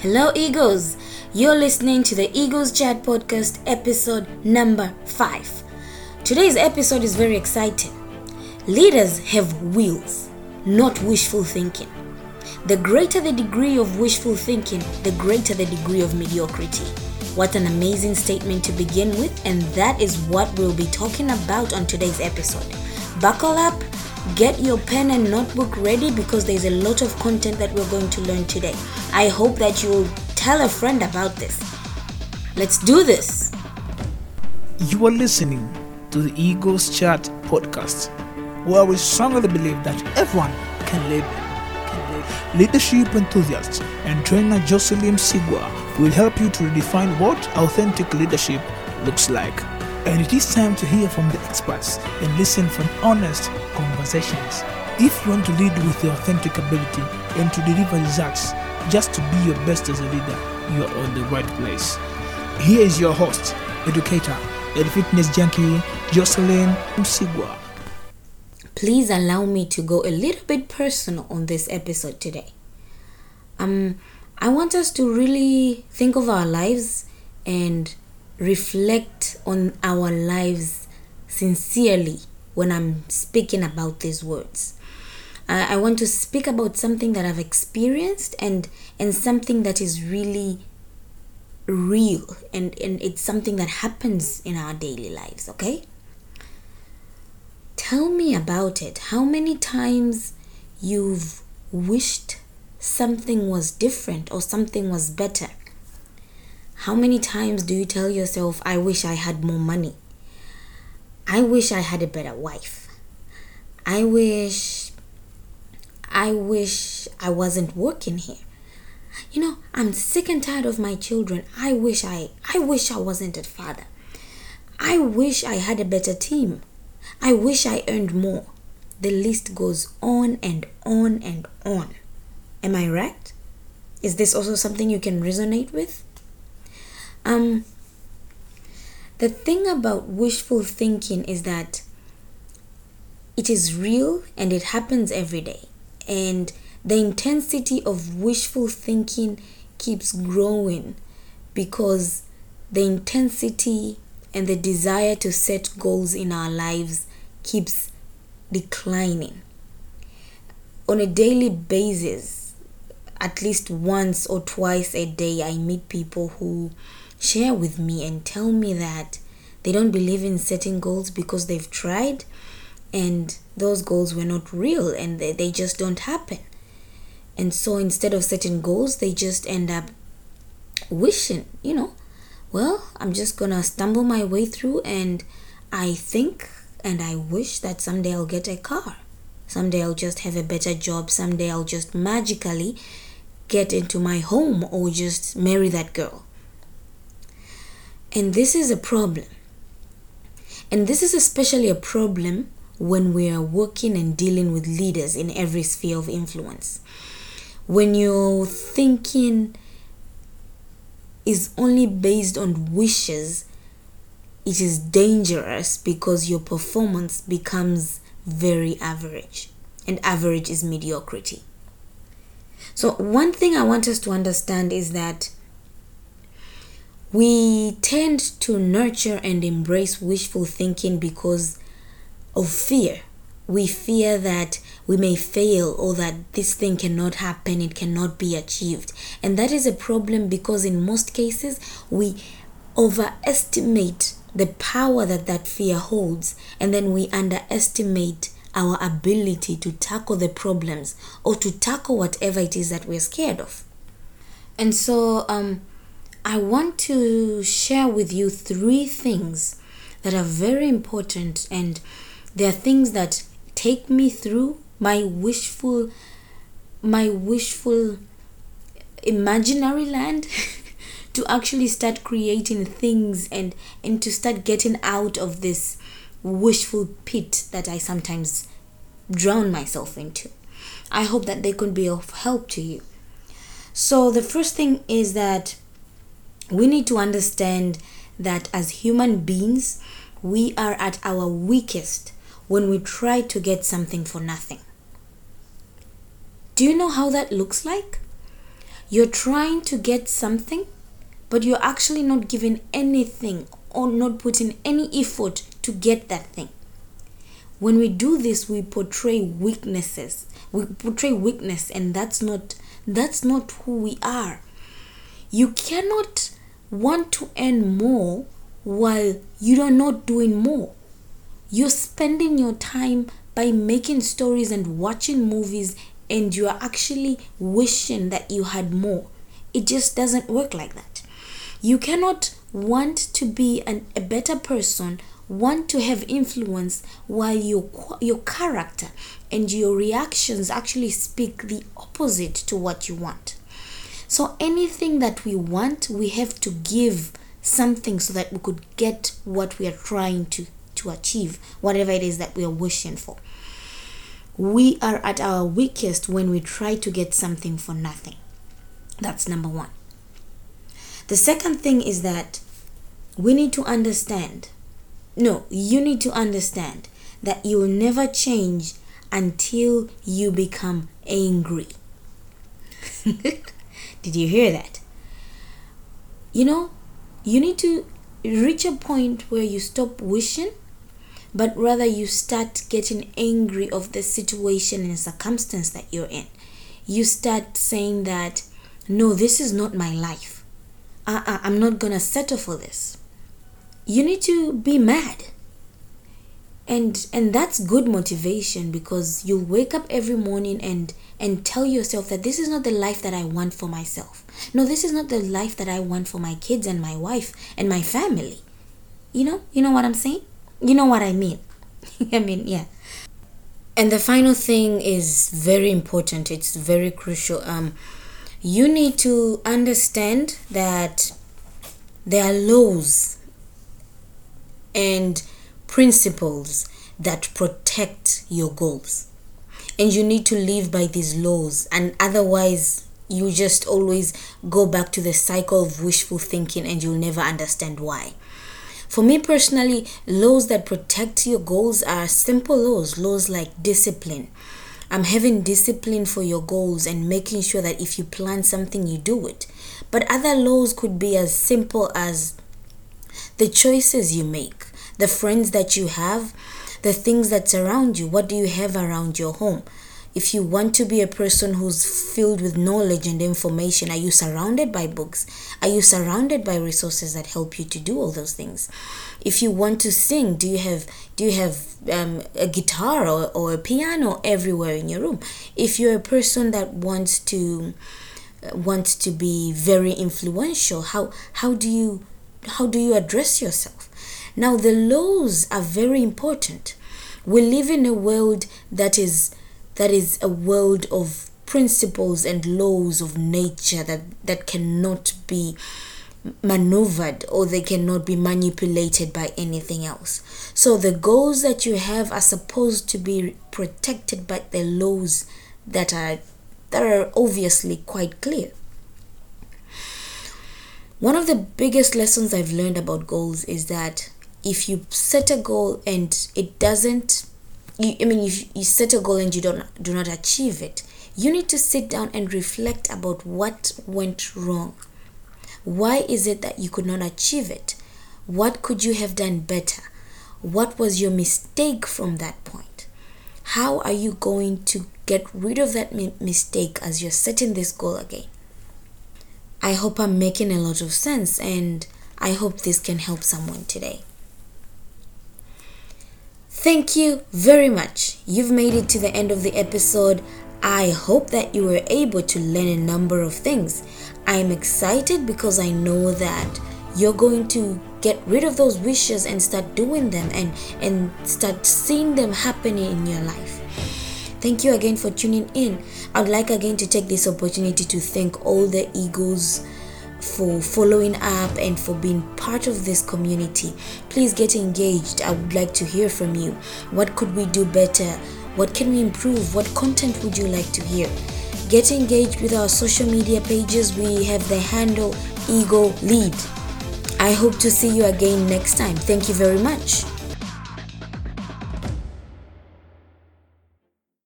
Hello, Eagles. You're listening to the Eagles Chat Podcast, episode number five. Today's episode is very exciting. Leaders have wheels, not wishful thinking. The greater the degree of wishful thinking, the greater the degree of mediocrity. What an amazing statement to begin with, and that is what we'll be talking about on today's episode. Buckle up, get your pen and notebook ready because there's a lot of content that we're going to learn today. I hope that you'll tell a friend about this. Let's do this. You are listening to the Eagles Chat podcast, where we strongly believe that everyone can lead. Leadership enthusiast and trainer Jocelyn Sigwa will help you to redefine what authentic leadership looks like. And it is time to hear from the experts and listen from honest conversations. If you want to lead with your authentic ability and to deliver results, just to be your best as a leader, you are on the right place. Here is your host, educator, and fitness junkie, Jocelyn Sigwa. Please allow me to go a little bit personal on this episode today. Um, I want us to really think of our lives and reflect on our lives sincerely when I'm speaking about these words. I, I want to speak about something that I've experienced and and something that is really real and, and it's something that happens in our daily lives, okay? Tell me about it. How many times you've wished something was different or something was better? How many times do you tell yourself, I wish I had more money? I wish I had a better wife. I wish I wish I wasn't working here. You know, I'm sick and tired of my children. I wish I I wish I wasn't a father. I wish I had a better team. I wish I earned more. The list goes on and on and on. Am I right? Is this also something you can resonate with? Um the thing about wishful thinking is that it is real and it happens every day. And the intensity of wishful thinking keeps growing because the intensity and the desire to set goals in our lives keeps declining. On a daily basis, at least once or twice a day, I meet people who share with me and tell me that they don't believe in setting goals because they've tried and those goals were not real and they, they just don't happen. And so instead of setting goals, they just end up wishing, you know, well, I'm just gonna stumble my way through and I think and I wish that someday I'll get a car. Someday I'll just have a better job. Someday I'll just magically get into my home or just marry that girl. And this is a problem. And this is especially a problem when we are working and dealing with leaders in every sphere of influence. When your thinking is only based on wishes, it is dangerous because your performance becomes very average, and average is mediocrity. So, one thing I want us to understand is that we tend to nurture and embrace wishful thinking because of fear. We fear that we may fail or that this thing cannot happen, it cannot be achieved. And that is a problem because, in most cases, we overestimate the power that that fear holds, and then we underestimate our ability to tackle the problems or to tackle whatever it is that we're scared of. And so, um, I want to share with you three things that are very important and they are things that take me through my wishful my wishful imaginary land to actually start creating things and and to start getting out of this wishful pit that I sometimes drown myself into. I hope that they could be of help to you. So the first thing is that we need to understand that as human beings, we are at our weakest when we try to get something for nothing. Do you know how that looks like? you're trying to get something, but you're actually not giving anything or not putting any effort to get that thing. When we do this, we portray weaknesses. We portray weakness, and that's not that's not who we are. You cannot want to earn more while you are not doing more. You're spending your time by making stories and watching movies, and you are actually wishing that you had more. It just doesn't work like that. You cannot want to be an, a better person, want to have influence while your your character and your reactions actually speak the opposite to what you want. So anything that we want, we have to give something so that we could get what we are trying to to achieve whatever it is that we are wishing for. We are at our weakest when we try to get something for nothing. That's number 1 the second thing is that we need to understand no you need to understand that you will never change until you become angry. Did you hear that? You know you need to reach a point where you stop wishing but rather you start getting angry of the situation and circumstance that you're in. You start saying that no this is not my life uh-uh, i'm not gonna settle for this you need to be mad and and that's good motivation because you'll wake up every morning and and tell yourself that this is not the life that I want for myself. No, this is not the life that I want for my kids and my wife and my family. You know? You know what I'm saying? You know what I mean? I mean, yeah. And the final thing is very important. It's very crucial. Um you need to understand that there are laws and principles that protect your goals. And you need to live by these laws. And otherwise you just always go back to the cycle of wishful thinking and you'll never understand why. For me personally laws that protect your goals are simple laws laws like discipline i'm having discipline for your goals and making sure that if you plan something you do it but other laws could be as simple as the choices you make the friends that you have the things that surround you. What do you have around your home? If you want to be a person who's filled with knowledge and information, are you surrounded by books? Are you surrounded by resources that help you to do all those things? If you want to sing, do you have do you have um, a guitar or, or a piano everywhere in your room? If you're a person that wants to uh, wants to be very influential, how how do you how do you address yourself? Now, the laws are very important. We live in a world that is that is a world of principles and laws of nature that, that cannot be maneuvered or they cannot be manipulated by anything else. So the goals that you have are supposed to be protected by the laws that are that are obviously quite clear. One of the biggest lessons I've learned about goals is that if you set a goal and it doesn't you, I mean if you set a goal and you don't do not achieve it, you need to sit down and reflect about what went wrong. Why is it that you could not achieve it? What could you have done better? What was your mistake from that point? How are you going to get rid of that mi- mistake as you're setting this goal again? I hope I'm making a lot of sense and I hope this can help someone today. Thank you very much. You've made it to the end of the episode. I hope that you were able to learn a number of things. I am excited because I know that you're going to get rid of those wishes and start doing them and and start seeing them happening in your life. Thank you again for tuning in. I'd like again to take this opportunity to thank all the Eagles for following up and for being part of this community. Please get engaged. I would like to hear from you. What could we do better? What can we improve? What content would you like to hear? Get engaged with our social media pages. We have the handle Eagle Lead. I hope to see you again next time. Thank you very much.